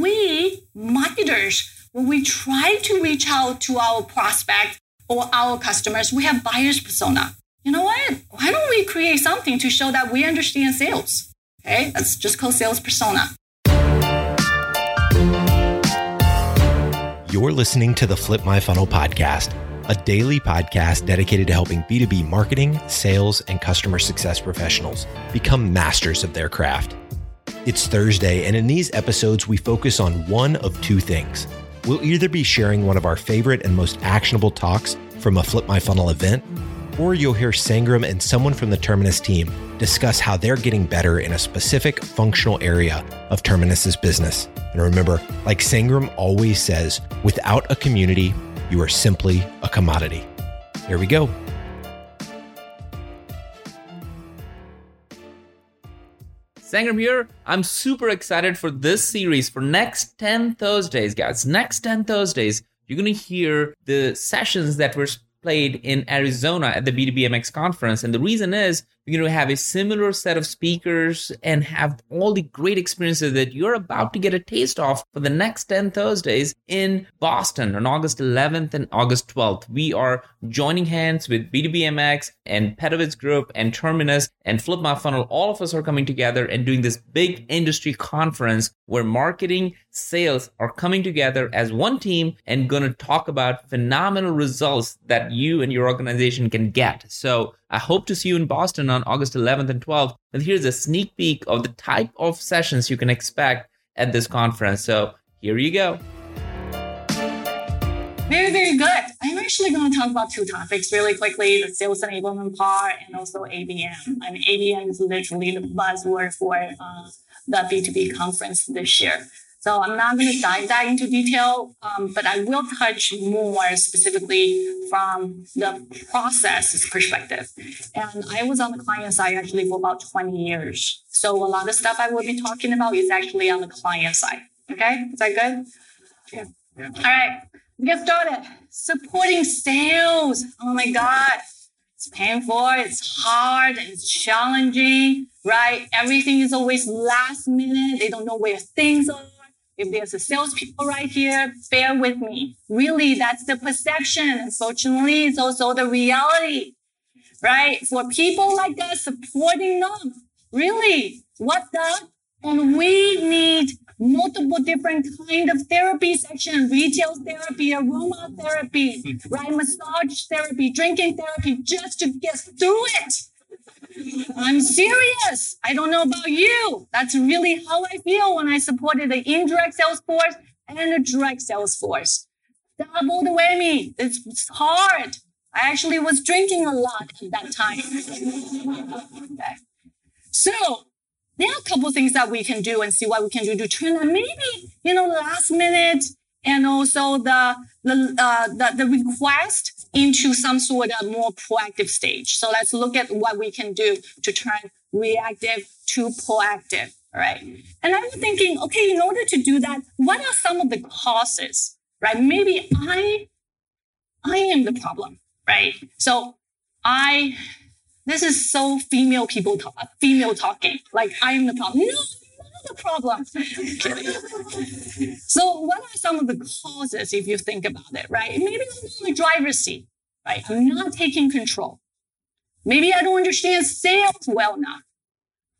we marketers, when we try to reach out to our prospects or our customers, we have buyer's persona. You know what? Why don't we create something to show that we understand sales? Okay, that's just called sales persona. You're listening to the Flip My Funnel podcast, a daily podcast dedicated to helping B2B marketing, sales, and customer success professionals become masters of their craft. It's Thursday, and in these episodes, we focus on one of two things. We'll either be sharing one of our favorite and most actionable talks from a Flip My Funnel event, or you'll hear Sangram and someone from the Terminus team discuss how they're getting better in a specific functional area of Terminus's business. And remember, like Sangram always says, without a community, you are simply a commodity. Here we go. Sangram here. I'm super excited for this series for next 10 Thursdays, guys. Next 10 Thursdays, you're going to hear the sessions that were played in Arizona at the B2BMX conference. And the reason is going to have a similar set of speakers and have all the great experiences that you're about to get a taste of for the next 10 Thursdays in Boston on August 11th and August 12th. We are joining hands with B2BMX and Pedowitz Group and Terminus and Flip My Funnel. All of us are coming together and doing this big industry conference where marketing, sales are coming together as one team and going to talk about phenomenal results that you and your organization can get. So I hope to see you in Boston on August 11th and 12th. And here's a sneak peek of the type of sessions you can expect at this conference. So here you go. Very, very good. I'm actually going to talk about two topics really quickly the sales enablement part and also ABM. Mean, ABM is literally the buzzword for uh, the B2B conference this year. So I'm not going to dive that into detail, um, but I will touch more specifically from the process perspective. And I was on the client side actually for about 20 years. So a lot of stuff I will be talking about is actually on the client side. Okay, is that good? Yeah. yeah. All right, let's get started. Supporting sales. Oh my God. It's painful, it's hard, it's challenging, right? Everything is always last minute. They don't know where things are if there's a salespeople right here, bear with me. Really, that's the perception. Unfortunately, it's also the reality, right? For people like us supporting them, really, what the? And we need multiple different kind of therapy section, retail therapy, aromatherapy, right? Massage therapy, drinking therapy, just to get through it. I'm serious. I don't know about you. That's really how I feel when I supported the indirect sales force and the direct sales force. Double the whammy. It's hard. I actually was drinking a lot at that time. okay. So there are a couple things that we can do and see what we can do to turn that maybe, you know, last minute and also the the, uh, the, the request into some sort of more proactive stage. So let's look at what we can do to turn reactive to proactive. Right. And I'm thinking, okay, in order to do that, what are some of the causes? Right. Maybe I, I am the problem. Right. So I, this is so female people talk, female talking. Like I am the problem. No, the problem. so what are some of the causes if you think about it, right? Maybe I'm in the driver's seat, right? I'm not taking control. Maybe I don't understand sales well enough.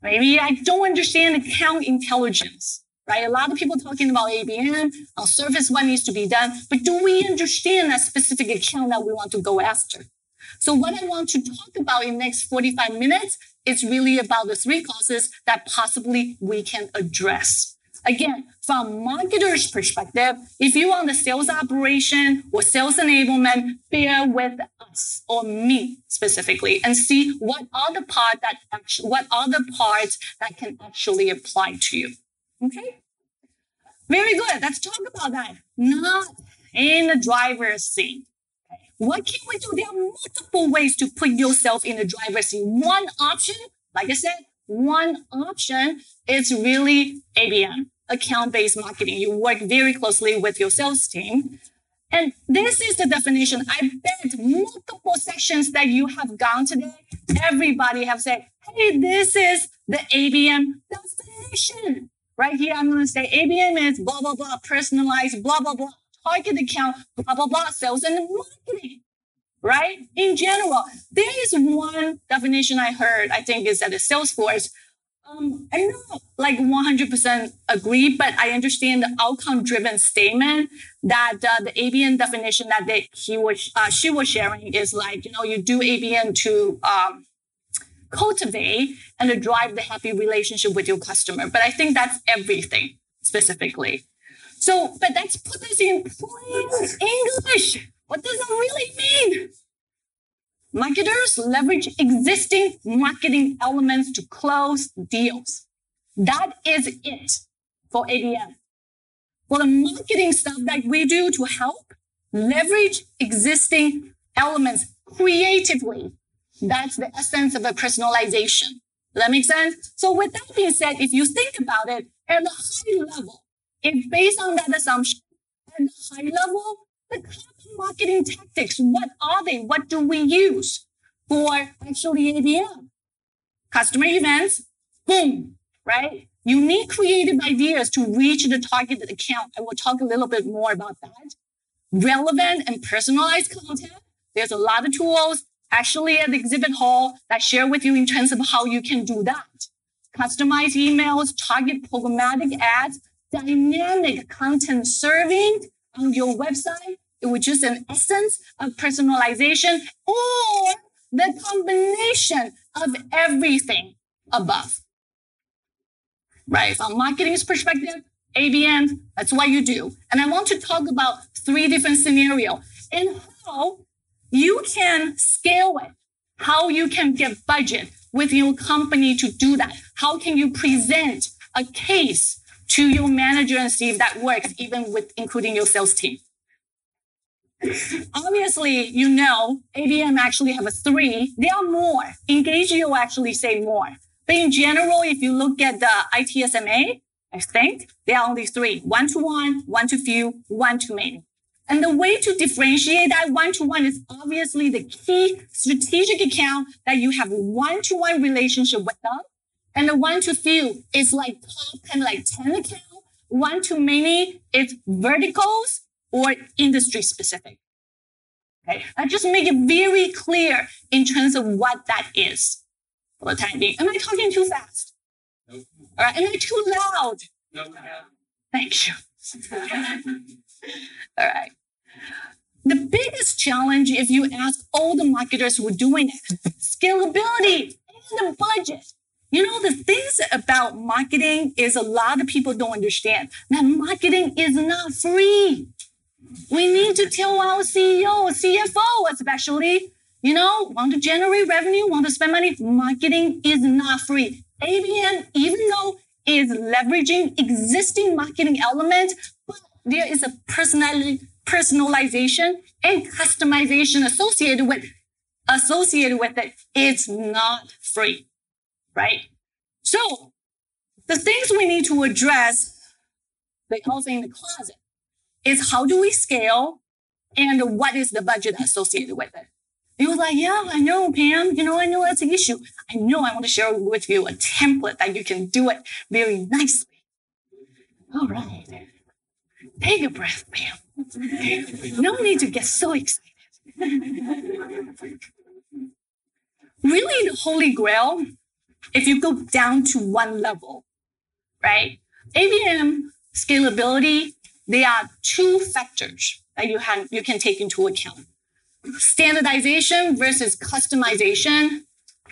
Maybe I don't understand account intelligence, right? A lot of people talking about ABM, on service, what needs to be done, but do we understand that specific account that we want to go after? So what I want to talk about in the next 45 minutes it's really about the three causes that possibly we can address. Again, from marketer's perspective, if you want the sales operation or sales enablement, bear with us or me specifically and see what are the part that actually, what are the parts that can actually apply to you. Okay. Very good. Let's talk about that. Not in the driver's seat. What can we do? There are multiple ways to put yourself in the driver's seat. One option, like I said, one option is really ABM, account-based marketing. You work very closely with your sales team. And this is the definition. I bet multiple sessions that you have gone today, everybody have said, hey, this is the ABM definition. right here, I'm going to say ABM is blah, blah, blah, personalized, blah, blah, blah, target account, blah, blah, blah, sales and marketing, right? In general, there is one definition I heard, I think is at the Salesforce. Um, I'm not like 100% agree, but I understand the outcome driven statement that uh, the ABM definition that they, he was, uh, she was sharing is like, you know, you do ABM to, um, cultivate and to drive the happy relationship with your customer. But I think that's everything specifically. So, but let's put this in plain English. What does it really mean? Marketers leverage existing marketing elements to close deals. That is it for ABM. For the marketing stuff that we do to help leverage existing elements creatively that's the essence of a personalization. That make sense? So with that being said, if you think about it at a high level, if based on that assumption, at high level, the common marketing tactics, what are they? What do we use for actually ABM? Customer events, boom, right? Unique creative ideas to reach the targeted account. I will talk a little bit more about that. Relevant and personalized content. There's a lot of tools actually at the exhibit hall that share with you in terms of how you can do that. Customized emails, target programmatic ads, dynamic content serving on your website, which is an essence of personalization or the combination of everything above. Right? From marketing's perspective, ABM, that's what you do. And I want to talk about three different scenarios and how you can scale it, how you can get budget with your company to do that. How can you present a case to your manager and see if that works, even with including your sales team? Obviously, you know, ABM actually have a three. There are more. Engagio actually say more. But in general, if you look at the ITSMA, I think there are only three. One to one, one to few, one to many. And the way to differentiate that one to one is obviously the key strategic account that you have one to one relationship with them. And the one to few is like top and like 10 account. One to many is verticals or industry specific. Okay. I just make it very clear in terms of what that is for the time being. Am I talking too fast? Nope. All right. Am I too loud? No. Nope. Thank you. All right. The biggest challenge, if you ask all the marketers who are doing it, scalability and the budget. You know, the things about marketing is a lot of people don't understand that marketing is not free. We need to tell our CEO, CFO especially, you know, want to generate revenue, want to spend money. Marketing is not free. ABM, even though is leveraging existing marketing elements, but there is a personality personalization and customization associated with associated with it. It's not free, right? So the things we need to address, the elephant in the closet, is how do we scale and what is the budget associated with it? He was like, yeah, I know, Pam. You know, I know that's an issue. I know I want to share with you a template that you can do it very nicely. All right. Take a breath, Pam. No need to get so excited. really, the holy grail, if you go down to one level, right? ABM scalability, there are two factors that you have you can take into account. Standardization versus customization,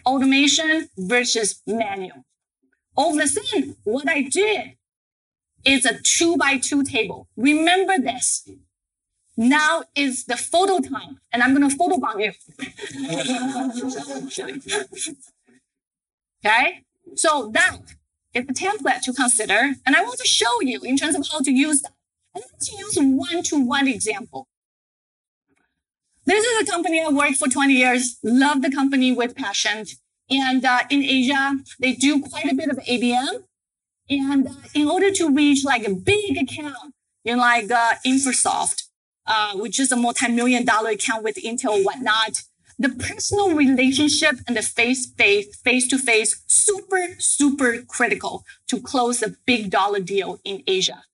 automation versus manual. All of a sudden, what I did is a two by two table. Remember this. Now is the photo time, and I'm going to photobomb you. okay? So that is a template to consider, and I want to show you in terms of how to use that. And let's use one-to-one example. This is a company I worked for 20 years, love the company with passion. And uh, in Asia, they do quite a bit of ABM. And uh, in order to reach like a big account in like uh, Infosoft, uh, which is a multi-million dollar account with Intel whatnot, the personal relationship and the face face face to face super super critical to close a big dollar deal in Asia,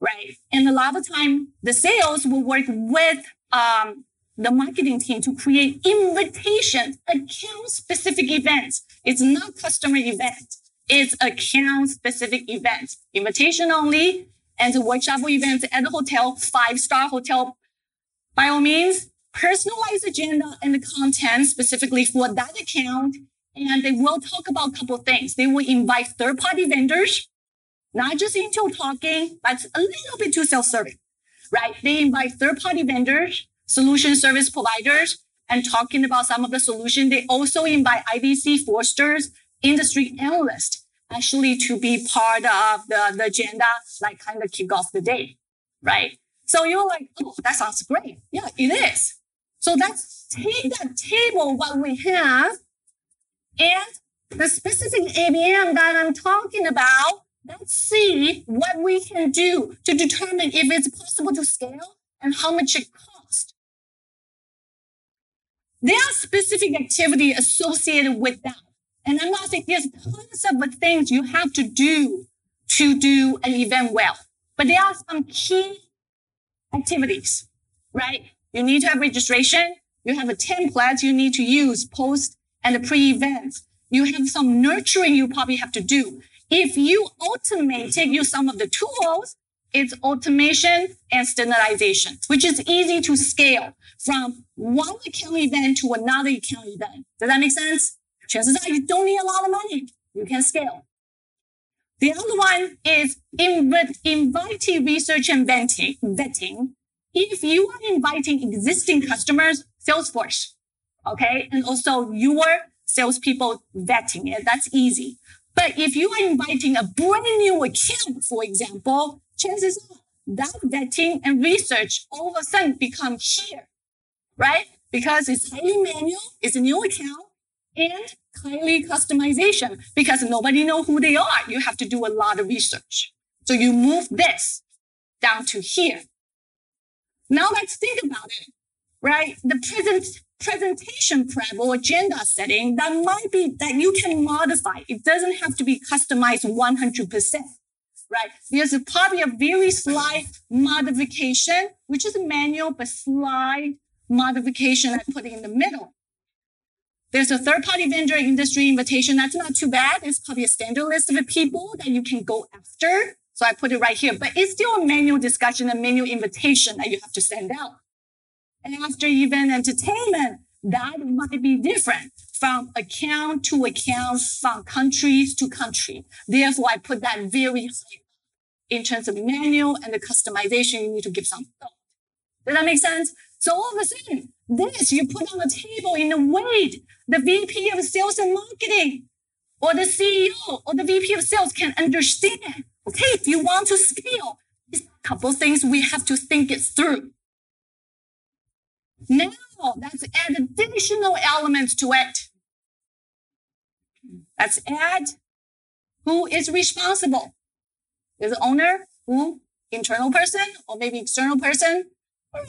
right? And a lot of time the sales will work with um, the marketing team to create invitation account specific events. It's not customer event. It's account specific event, invitation only, and the workshop events at the hotel, five star hotel. By all means, personalized agenda and the content specifically for that account. And they will talk about a couple things. They will invite third party vendors, not just Intel talking, but a little bit too self-serving, right? They invite third party vendors, solution service providers, and talking about some of the solution. They also invite IDC Forresters, industry analysts actually to be part of the, the agenda, like kind of kick off the day, right? So you're like, oh, that sounds great. Yeah, it is. So let's take that table, what we have, and the specific ABM that I'm talking about. Let's see what we can do to determine if it's possible to scale and how much it costs. There are specific activity associated with that. And I'm not saying there's tons of things you have to do to do an event well, but there are some key activities, right? You need to have registration. You have a template you need to use post and pre-event. You have some nurturing you probably have to do. If you automate, take use some of the tools, it's automation and standardization, which is easy to scale from one account event to another account event. Does that make sense? Chances are you don't need a lot of money. You can scale. The other one is invite, inviting research and vetting, vetting if you are inviting existing customers, Salesforce, okay, and also your salespeople vetting it, that's easy. But if you are inviting a brand new account, for example, chances are that vetting and research all of a sudden become here, right? Because it's highly manual, it's a new account, and highly customization because nobody know who they are. You have to do a lot of research. So you move this down to here. Now let's think about it, right? The present presentation prep or agenda setting that might be that you can modify. It doesn't have to be customized 100%, right? There's probably a very slight modification, which is a manual, but slight modification I put in the middle. There's a third party vendor industry invitation. That's not too bad. It's probably a standard list of people that you can go after. So I put it right here, but it's still a manual discussion, a manual invitation that you have to send out. And after event entertainment, that might be different from account to account, from countries to country. Therefore, I put that very high in terms of manual and the customization. You need to give some thought. Does that make sense? So all of a sudden, this you put on the table in a way the VP of sales and marketing or the CEO or the VP of sales can understand okay, if you want to scale, there's a couple things we have to think it through. Now let's add additional elements to it. Let's add who is responsible. Is the owner, who, internal person, or maybe external person.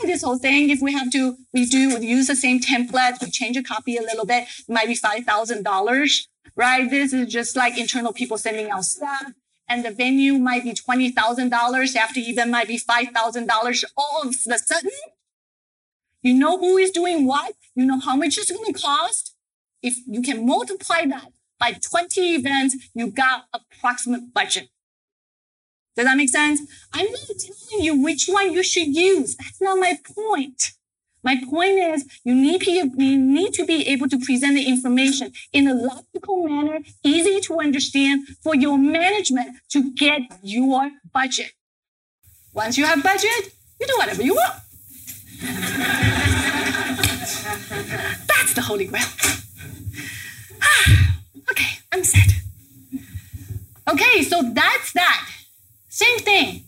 This whole thing, if we have to we redo, use the same template, we change a copy a little bit, it might be $5,000, right? This is just like internal people sending out stuff and the venue might be $20,000 after event might be $5,000 all of a sudden. You know who is doing what? You know how much it's going to cost? If you can multiply that by 20 events, you got approximate budget. Does that make sense? I'm not telling you which one you should use. That's not my point. My point is you need, you need to be able to present the information in a logical manner, easy to understand for your management to get your budget. Once you have budget, you do whatever you want. That's the holy grail. okay, I'm set. Okay, so that's that. Same thing.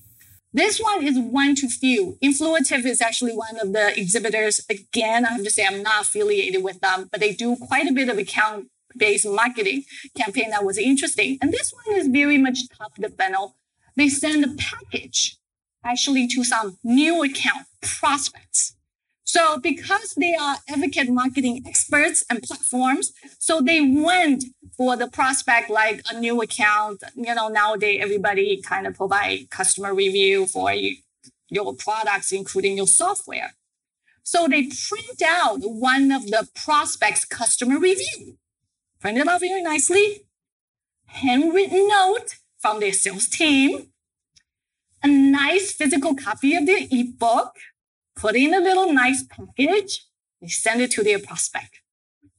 This one is one to few. Influitive is actually one of the exhibitors. Again, I have to say I'm not affiliated with them, but they do quite a bit of account based marketing campaign that was interesting. And this one is very much top of the funnel. They send a package actually to some new account prospects. So because they are advocate marketing experts and platforms, so they went for the prospect like a new account. You know, nowadays everybody kind of provide customer review for you, your products, including your software. So they print out one of the prospect's customer review, print it out very nicely, handwritten note from their sales team, a nice physical copy of their ebook, put in a little nice package, they send it to their prospect.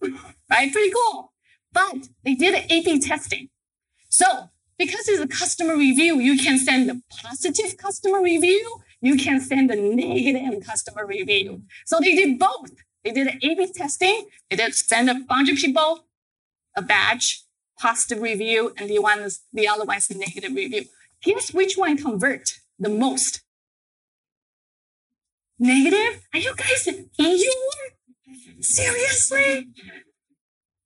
right? Pretty cool. But they did A-B testing. So because it's a customer review, you can send a positive customer review. You can send a negative customer review. So they did both. They did A-B testing. They did send a bunch of people a batch, positive review, and the one is, the other one is negative review. Guess which one convert the most? Negative? Are you guys in your seriously?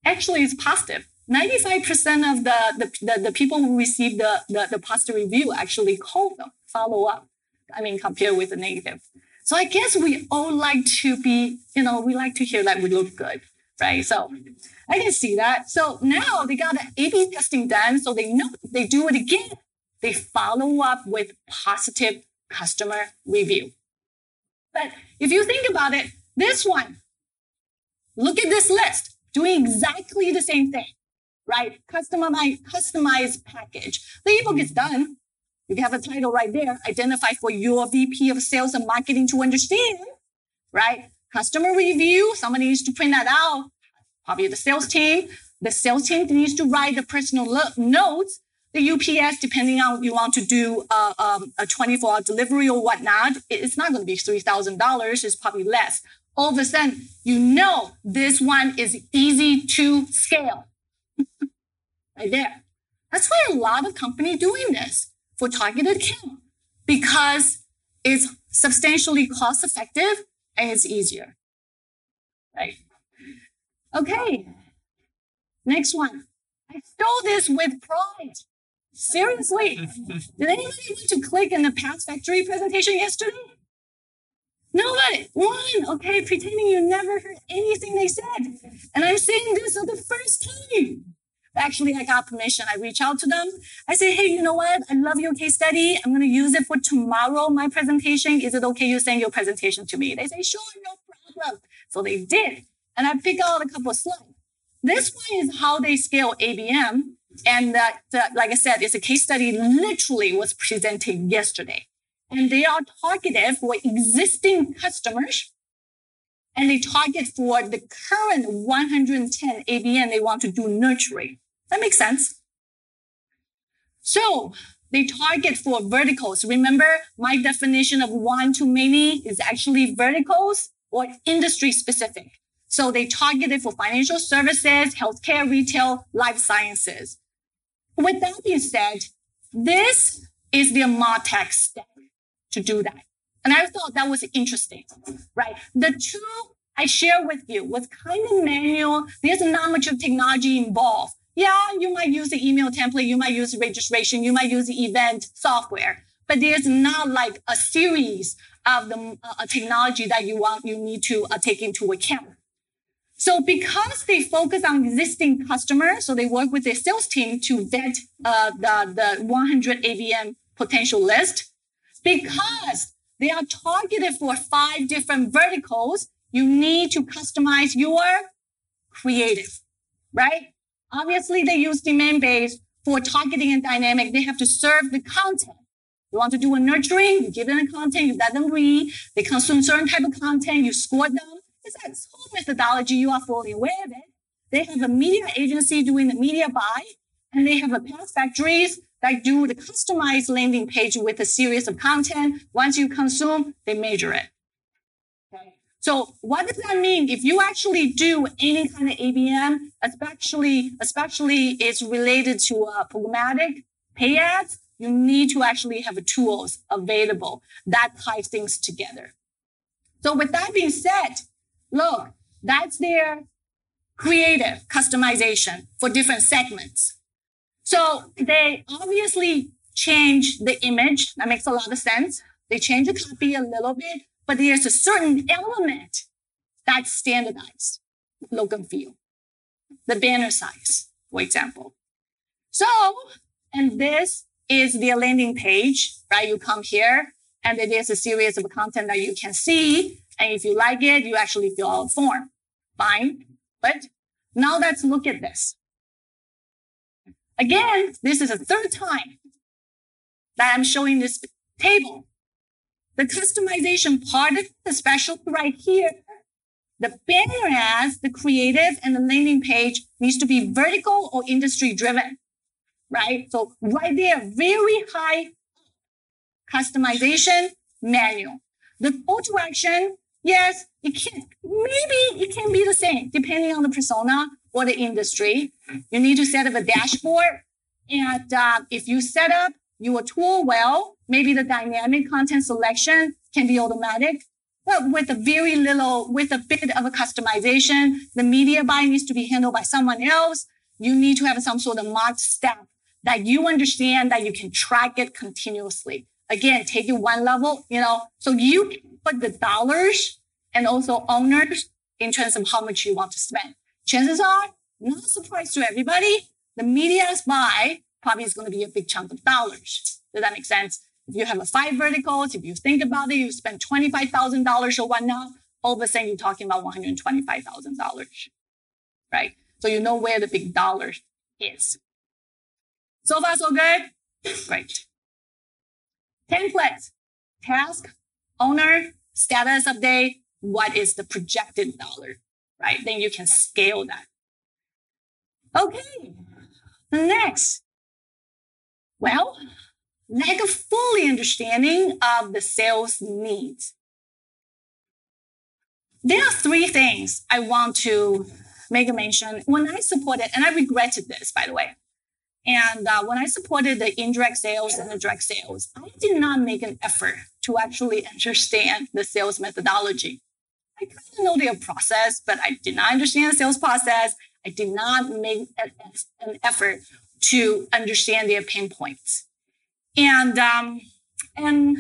Actually, it's positive. 95% of the, the, the, the, people who receive the, the, the positive review actually call them, follow up. I mean, compared with the negative. So I guess we all like to be, you know, we like to hear that we look good, right? So I can see that. So now they got the A-B testing done. So they know they do it again. They follow up with positive customer review. But if you think about it, this one, look at this list, doing exactly the same thing, right? Customize, customized package. The ebook is done. You have a title right there, identify for your VP of sales and marketing to understand, right? Customer review, somebody needs to print that out. Probably the sales team. The sales team needs to write the personal lo- notes the UPS, depending on you want to do uh, um, a 24 hour delivery or whatnot, it's not going to be $3,000. It's probably less. All of a sudden, you know this one is easy to scale. right there. That's why a lot of companies doing this for targeted account because it's substantially cost effective and it's easier. Right. Okay. Next one. I stole this with pride. Seriously? Did anybody want to click in the PathFactory presentation yesterday? Nobody. One. Okay, pretending you never heard anything they said. And I'm saying this for the first time. Actually, I got permission. I reach out to them. I say, hey, you know what? I love your case study. I'm going to use it for tomorrow, my presentation. Is it okay you send your presentation to me? They say, sure, no problem. So they did. And I pick out a couple of slides. This one is how they scale ABM and that, uh, like I said, it's a case study literally was presented yesterday. And they are targeted for existing customers and they target for the current 110 ABM they want to do nurturing. That makes sense. So they target for verticals. Remember my definition of one to many is actually verticals or industry specific. So they targeted for financial services, healthcare, retail, life sciences. With that being said, this is the MarTech stack to do that. And I thought that was interesting, right? The two I share with you was kind of manual. There's not much of technology involved. Yeah, you might use the email template. You might use registration. You might use the event software, but there's not like a series of the uh, technology that you want, you need to uh, take into account. So because they focus on existing customers, so they work with their sales team to vet uh, the, the 100 ABM potential list. Because they are targeted for five different verticals, you need to customize your creative, right? Obviously, they use Demandbase for targeting and dynamic. They have to serve the content. You want to do a nurturing, you give them the content, you let them read, they consume certain type of content, you score them. It's that whole methodology. You are fully aware of it. They have a media agency doing the media buy, and they have a path factories that do the customized landing page with a series of content. Once you consume, they measure it. Okay. So what does that mean? If you actually do any kind of ABM, especially, especially it's related to uh, programmatic pay ads, you need to actually have tools available that ties things together. So with that being said, Look, that's their creative customization for different segments. So they obviously change the image. That makes a lot of sense. They change the copy a little bit, but there's a certain element that's standardized, look and feel. The banner size, for example. So, and this is the landing page, right? You come here and it is a series of content that you can see. And if you like it, you actually fill out a form. Fine. But now let's look at this. Again, this is the third time that I'm showing this table. The customization part, of the special right here, the banner ads, the creative and the landing page needs to be vertical or industry driven, right? So right there, very high customization manual. The call to action, yes, it can, maybe it can be the same depending on the persona or the industry. You need to set up a dashboard. And uh, if you set up your tool well, maybe the dynamic content selection can be automatic. But with a very little, with a bit of a customization, the media buy needs to be handled by someone else. You need to have some sort of marked step that you understand that you can track it continuously. Again, take it one level, you know, so you put the dollars and also owners in terms of how much you want to spend. Chances are, not a surprise to everybody, the media's buy probably is going to be a big chunk of dollars. Does that make sense? If you have a five verticals, if you think about it, you spend $25,000 or whatnot, all of a sudden you're talking about $125,000, right? So you know where the big dollar is. So far, so good? Great. Templates, task, owner, status update, what is the projected dollar, right? Then you can scale that. Okay, next. Well, lack of fully understanding of the sales needs. There are three things I want to make a mention. When I supported, and I regretted this, by the way, and uh, when I supported the indirect sales and the direct sales, I did not make an effort to actually understand the sales methodology. I kind of know their process, but I did not understand the sales process. I did not make an effort to understand their pain points. And um, and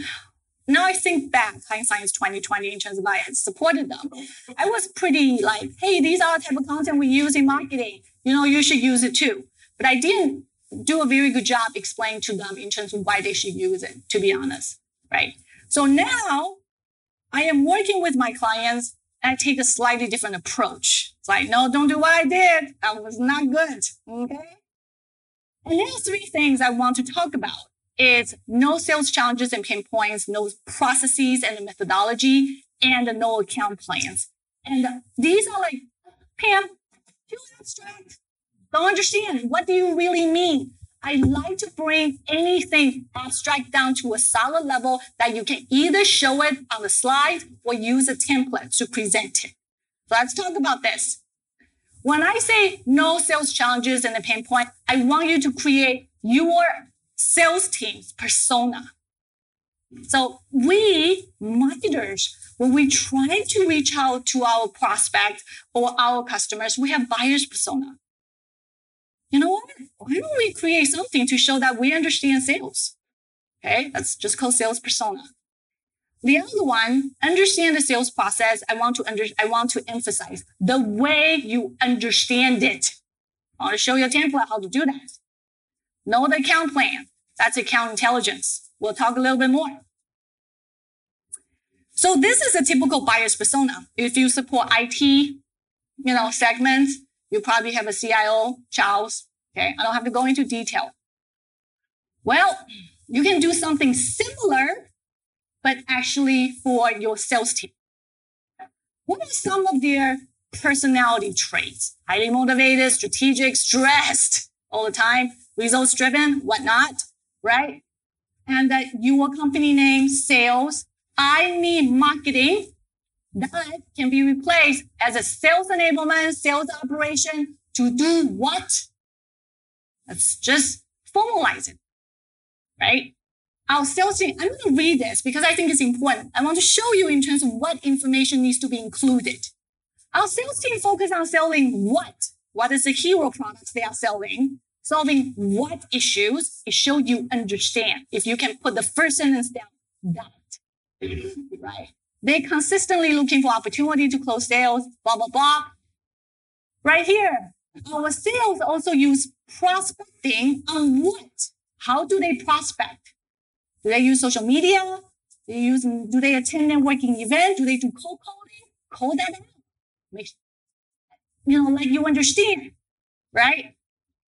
now I think back, hindsight is 2020 in terms of I had supported them. I was pretty like, hey, these are the type of content we use in marketing. You know, you should use it too. But I didn't do a very good job explaining to them in terms of why they should use it, to be honest. Right. So now I am working with my clients I take a slightly different approach. It's like, no, don't do what I did. That was not good. Okay. And there are three things I want to talk about. It's no sales challenges and pain points, no processes and the methodology, and no account plans. And these are like, Pam, too abstract. Don't understand. What do you really mean? I like to bring anything abstract down to a solid level that you can either show it on the slide or use a template to present it. So let's talk about this. When I say no sales challenges and the pain point, I want you to create your sales team's persona. So we marketers, when we try to reach out to our prospect or our customers, we have buyer's persona. You know what? Why don't we create something to show that we understand sales? Okay, that's just called sales persona. The other one, understand the sales process. I want to under, I want to emphasize the way you understand it. I want to show you a template how to do that. Know the account plan. That's account intelligence. We'll talk a little bit more. So this is a typical buyer's persona. If you support IT, you know, segments, you probably have a CIO, Charles. Okay. I don't have to go into detail. Well, you can do something similar but actually for your sales team. What are some of their personality traits? Highly motivated, strategic, stressed all the time, results driven, whatnot, right? And that your company name, sales, I need marketing that can be replaced as a sales enablement, sales operation to do what? Let's just formalize it, right? our sales team, I'm going to read this because I think it's important. I want to show you in terms of what information needs to be included. Our sales team focus on selling what? What is the hero products they are selling? Solving what issues? It show you understand. If you can put the first sentence down, that. right? They consistently looking for opportunity to close sales, blah, blah, blah. Right here, our sales also use prospecting on what? How do they prospect? Do they use social media? Do they use, do they attend networking event? Do they do cold calling? Call that out. Make, you know, like you understand, right?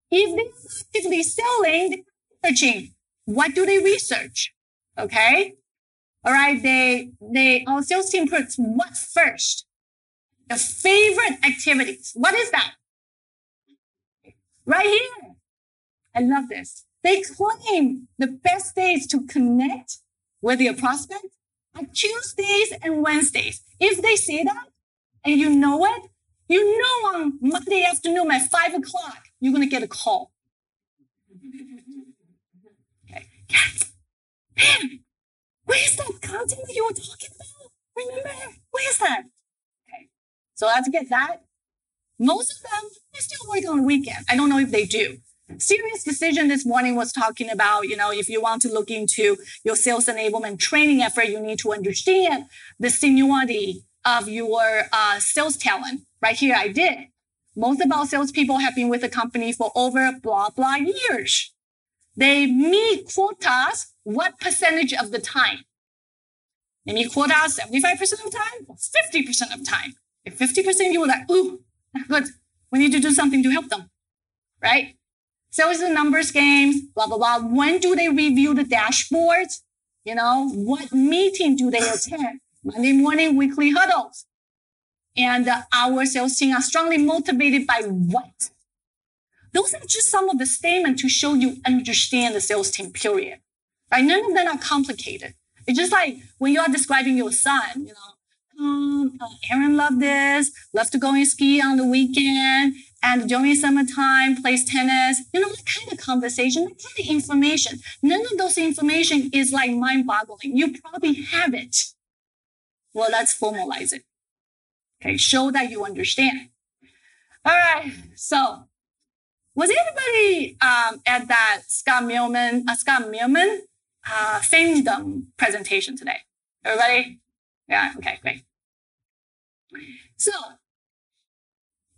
If they're actively selling, researching, what do they research? Okay. All right. They, they, our sales team puts what first? The favorite activities. What is that? Right here. I love this. They claim the best days to connect with your prospect are Tuesdays and Wednesdays. If they say that and you know it, you know on Monday afternoon at five o'clock, you're going to get a call. Okay. Yes. Where's that content that you were talking about? Remember? Where's that? Okay. So let's get that. Most of them, they still work on the weekend. I don't know if they do. SiriusDecision this morning was talking about, you know, if you want to look into your sales enablement training effort, you need to understand the seniority of your uh, sales talent. Right here, I did. Most of our salespeople have been with the company for over blah, blah years. They meet quotas what percentage of the time? Meet quotas 75% of time or 50% of time. If 50% you were like, ooh, not good. We need to do something to help them, right? Sales is a numbers games, blah, blah, blah. When do they review the dashboards? You know, what meeting do they attend? Monday morning weekly huddles. And uh, our sales team are strongly motivated by what? Those are just some of the statements to show you understand the sales team, period. Right? None of them are complicated. It's just like when you are describing your son, you know, um, Aaron loved this, loves to go and ski on the weekend, and during summertime, plays tennis. You know, that kind of conversation, that kind of information. None of those information is like mind-boggling. You probably have it. Well, let's formalize it. Okay, show that you understand. All right, so was everybody um, at that Scott Millman, uh, Scott Millman uh, Fandom presentation today? Everybody? Yeah, okay, great. So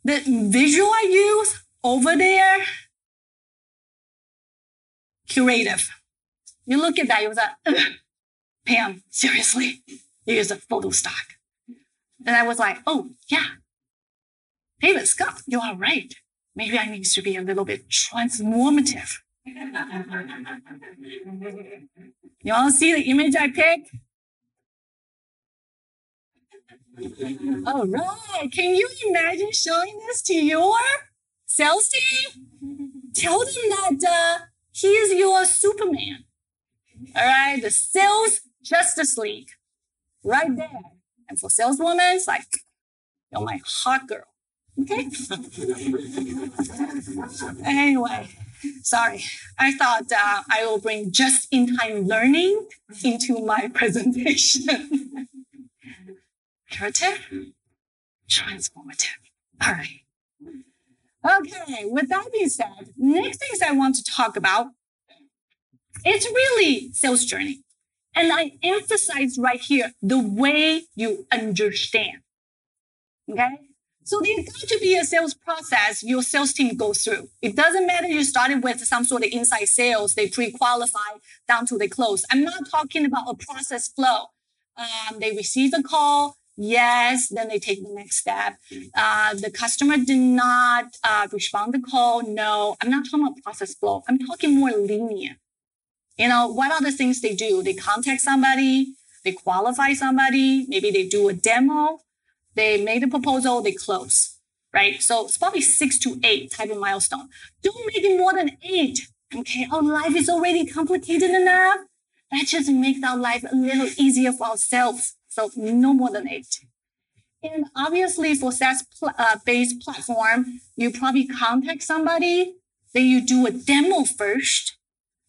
the visual I use over there, curative. You look at that, you was like, Pam, seriously, you use a photo stock. And I was like, oh, yeah. David Scott, you are right. Maybe I need to be a little bit transformative. You all see the image I picked? All right. Can you imagine showing this to your sales team? Tell them that uh, he is your Superman. All right. The sales Justice League right there. And for saleswomen, it's like, you're my hot girl. Okay. anyway, sorry. I thought uh, I will bring just in time learning into my presentation. Curative, transformative. All right. Okay, with that being said, next things I want to talk about, it's really sales journey. And I emphasize right here the way you understand. Okay. So there's got to be a sales process your sales team goes through. It doesn't matter you started with some sort of inside sales, they pre-qualify down to the close. I'm not talking about a process flow. Um, they receive a call, yes, then they take the next step. Uh, the customer did not uh, respond the call, no. I'm not talking about process flow. I'm talking more linear. You know, what are the things they do? They contact somebody, they qualify somebody, maybe they do a demo, they make a proposal, they close, right? So it's probably six to eight type of milestone. Don't make it more than eight. Okay, our life is already complicated enough. Let's just makes our life a little easier for ourselves. So no more than eight. And obviously for SaaS pl- uh, platform, you probably contact somebody, then you do a demo first,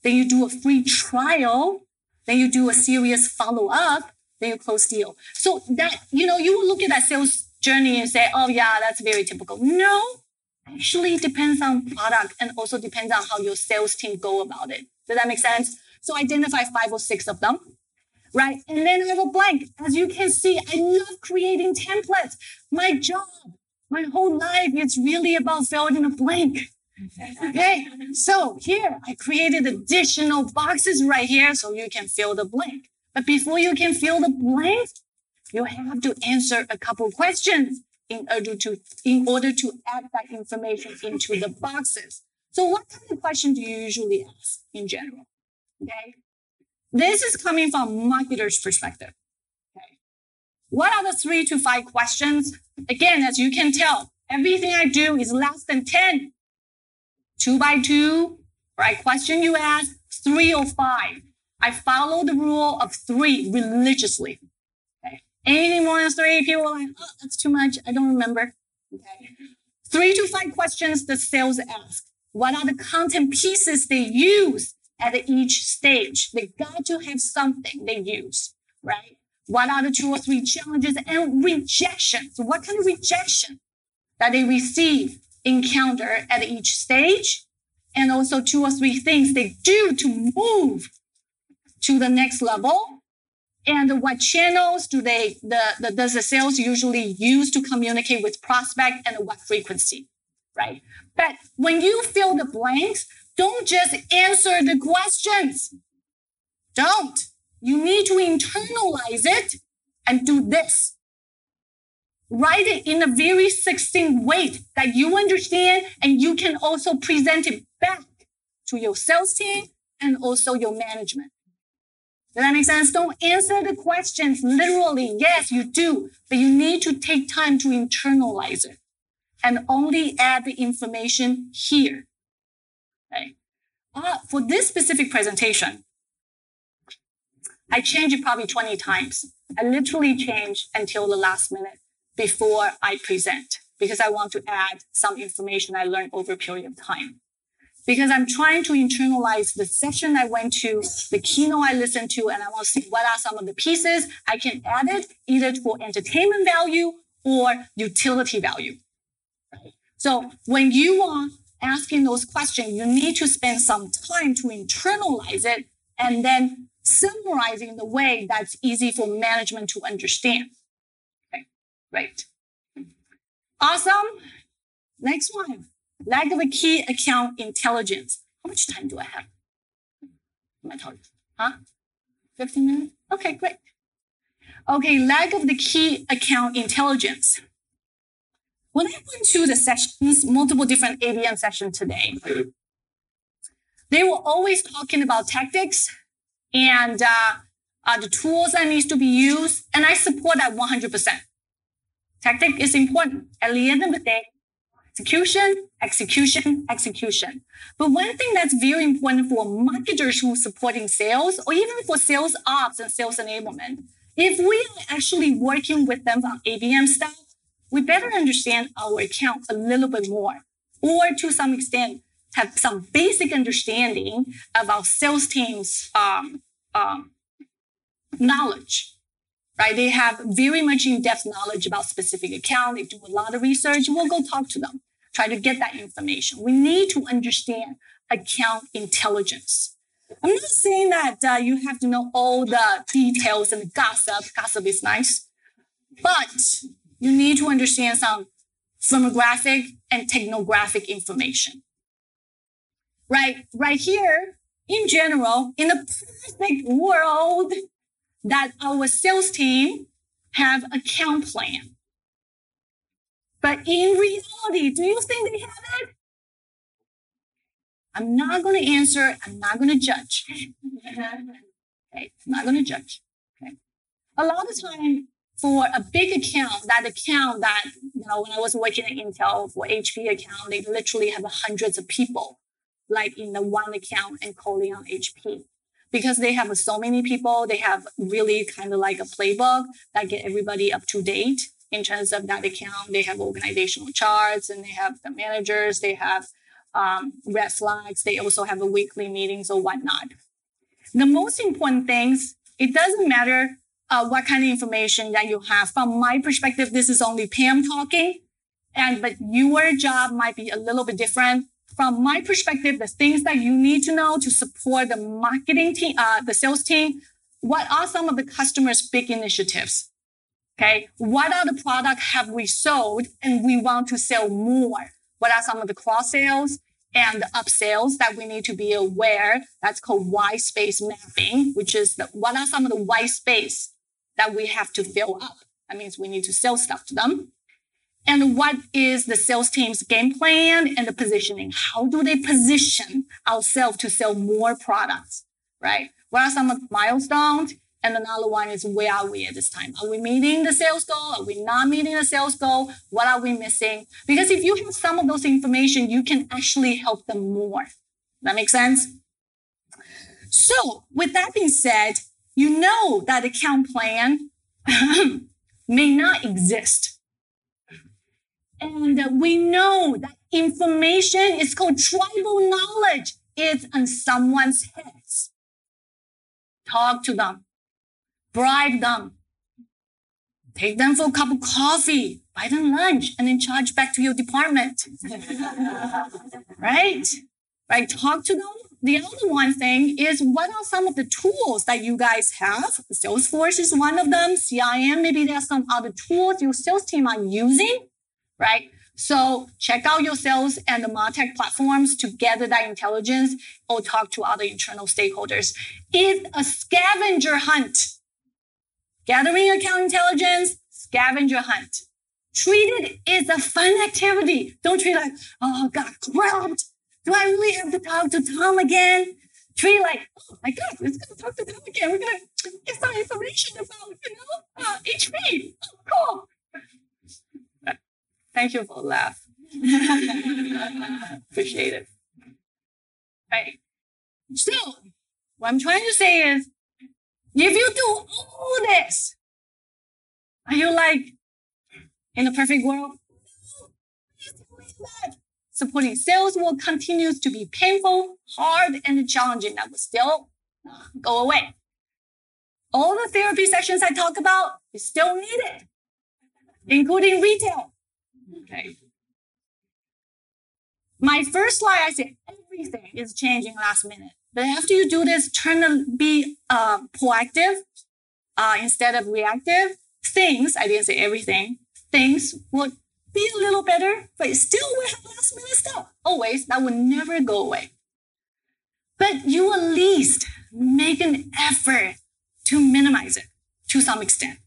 then you do a free trial, then you do a serious follow up, then you close deal. So that, you know, you will look at that sales journey and say, oh yeah, that's very typical. No, actually it depends on product and also depends on how your sales team go about it. Does that make sense? So identify five or six of them. right? And then I have a blank. As you can see, I love creating templates. My job, my whole life, it's really about filling a blank. Okay, so here I created additional boxes right here so you can fill the blank. But before you can fill the blank, you have to answer a couple questions in order to in order to add that information into the boxes. So what kind of question do you usually ask in general? Okay. This is coming from marketer's perspective. Okay. What are the three to five questions? Again, as you can tell, everything I do is less than 10. Two by two, right? Question you ask, three or five. I follow the rule of three religiously. Okay. Anything more than three, people are like, oh, that's too much. I don't remember. Okay. Three to five questions the sales ask. What are the content pieces they use at each stage? They got to have something they use, right? What are the two or three challenges and rejections? What kind of rejection that they receive, encounter at each stage? And also two or three things they do to move to the next level? And what channels do they the, the does the sales usually use to communicate with prospect and what frequency right? But when you fill the blanks don't just answer the questions. Don't. You need to internalize it and do this. Write it in a very succinct way that you understand and you can also present it back to your sales team and also your management does that make sense? Don't answer the questions literally. Yes, you do, but you need to take time to internalize it and only add the information here. Okay. Uh, for this specific presentation, I changed it probably 20 times. I literally change until the last minute before I present because I want to add some information I learned over a period of time because I'm trying to internalize the session I went to, the keynote I listened to, and I want to see what are some of the pieces I can add it either for entertainment value or utility value. Right? So when you are asking those questions, you need to spend some time to internalize it and then summarizing the way that's easy for management to understand. Okay, great. Awesome. Next one lack of a key account intelligence. How much time do I have? My talking? Huh? 15 minutes? Okay, great. Okay, lack of the key account intelligence. When I went to the sessions, multiple different ABM sessions today, they were always talking about tactics and uh, uh, the tools that needs to be used, and I support that 100%. Tactic is important. At the end of the day, execution, execution, execution. But one thing that's very important for marketers who are supporting sales or even for sales ops and sales enablement, if we are actually working with them on ABM stuff, we better understand our account a little bit more or to some extent have some basic understanding of our sales team's um, um, knowledge right? They have very much in-depth knowledge about specific account. They do a lot of research. We'll go talk to them try to get that information. We need to understand account intelligence. I'm not saying that uh, you have to know all the details and the gossip. Gossip is nice, but you need to understand some firmographic and technographic information. Right, right here, in general, in a perfect world, that our sales team have account plan but in reality, do you think they have it? I'm not going to answer. I'm not going to judge. okay, I'm not going to judge. Okay. A lot of time for a big account, that account that, you know, when I was working at Intel for HP account, they literally have hundreds of people like in the one account and calling on HP because they have so many people. They have really kind of like a playbook that get everybody up to date in terms of that account. They have organizational charts and they have the managers, they have um, red flags, they also have a weekly meetings or whatnot. The most important things, it doesn't matter uh, what kind of information that you have. From my perspective, this is only Pam talking, and but your job might be a little bit different. From my perspective, the things that you need to know to support the marketing team, uh, the sales team, what are some of the customers' big initiatives? Okay. What are the product have we sold and we want to sell more? What are some of the cross sales and upsells that we need to be aware? That's called white space mapping, which is the, what are some of the white space that we have to fill up? That means we need to sell stuff to them. And what is the sales team's game plan and the positioning? How do they position ourselves to sell more products? Right? What are some of the milestones? And another one is where are we at this time? Are we meeting the sales goal? Are we not meeting the sales goal? What are we missing? Because if you have some of those information, you can actually help them more. That makes sense? So with that being said, you know that account plan may not exist. And we know that information is called tribal knowledge. It's on someone's heads. Talk to them bribe them, take them for a cup of coffee, buy them lunch, and then charge back to your department. right? Right? Talk to them. The other one thing is what are some of the tools that you guys have? Salesforce is one of them. CRM, maybe there's some other tools your sales team are using, right? So check out your sales and the MarTech platforms to gather that intelligence or talk to other internal stakeholders. It's a scavenger hunt. Gathering account intelligence, scavenger hunt. Treat it as a fun activity. Don't treat it like, oh, God, grabbed. Do I really have to talk to Tom again? Treat like, oh my God, let's go talk to Tom again. We're going to get some information about, you know, uh, HP. Oh, cool. Thank you for the laugh. Appreciate it. Right. So, what I'm trying to say is, if you do all this, are you like in a perfect world? Supporting sales will continue to be painful, hard, and challenging. That will still go away. All the therapy sessions I talk about is still needed, including retail. Okay. My first slide, I said everything is changing last minute. But after you do this, turn to be uh, proactive uh, instead of reactive. Things, I didn't say everything, things would be a little better, but still we have last minute stuff. Always, that will never go away. But you at least make an effort to minimize it to some extent,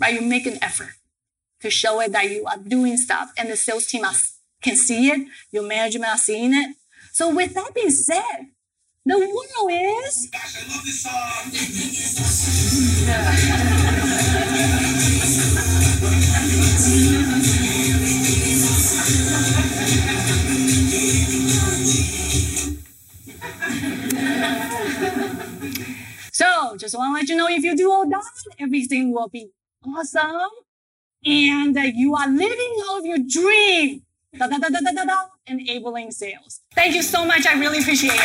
right? You make an effort to show it that you are doing stuff and the sales team are, can see it, your management are seeing it. So with that being said, the world is. So, just want to let you know if you do all that, everything will be awesome. And uh, you are living out your dream. Da, da, da, da, da, da, enabling sales. Thank you so much. I really appreciate it.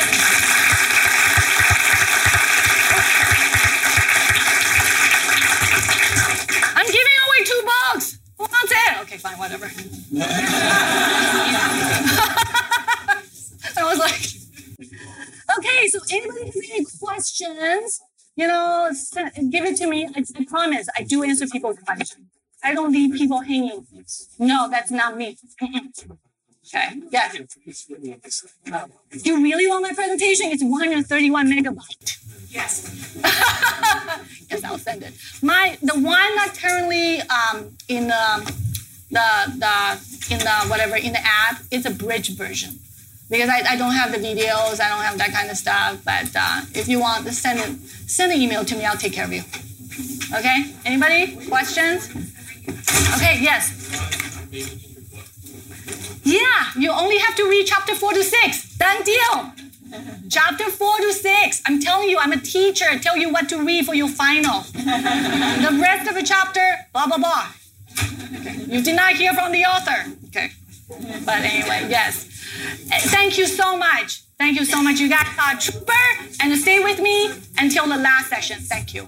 I'm giving away two books. Who wants it? Okay, fine, whatever. I was like, okay, so anybody has any questions? You know, give it to me. I, I promise I do answer people's questions. I don't leave people hanging. No, that's not me. Okay. Yeah. You really want my presentation? It's 131 megabyte. Yes. yes, I'll send it. My the one that currently um, in the the the in the whatever in the app is a bridge version because I, I don't have the videos, I don't have that kind of stuff. But uh, if you want, send it send an email to me. I'll take care of you. Okay. Anybody questions? Okay. Yes. Yeah, you only have to read chapter four to six. Done deal. chapter four to six. I'm telling you, I'm a teacher. I tell you what to read for your final. the rest of the chapter, blah blah blah. You did not hear from the author. Okay. But anyway, yes. Eh, thank you so much. Thank you so much. You guys are trooper and stay with me until the last session. Thank you.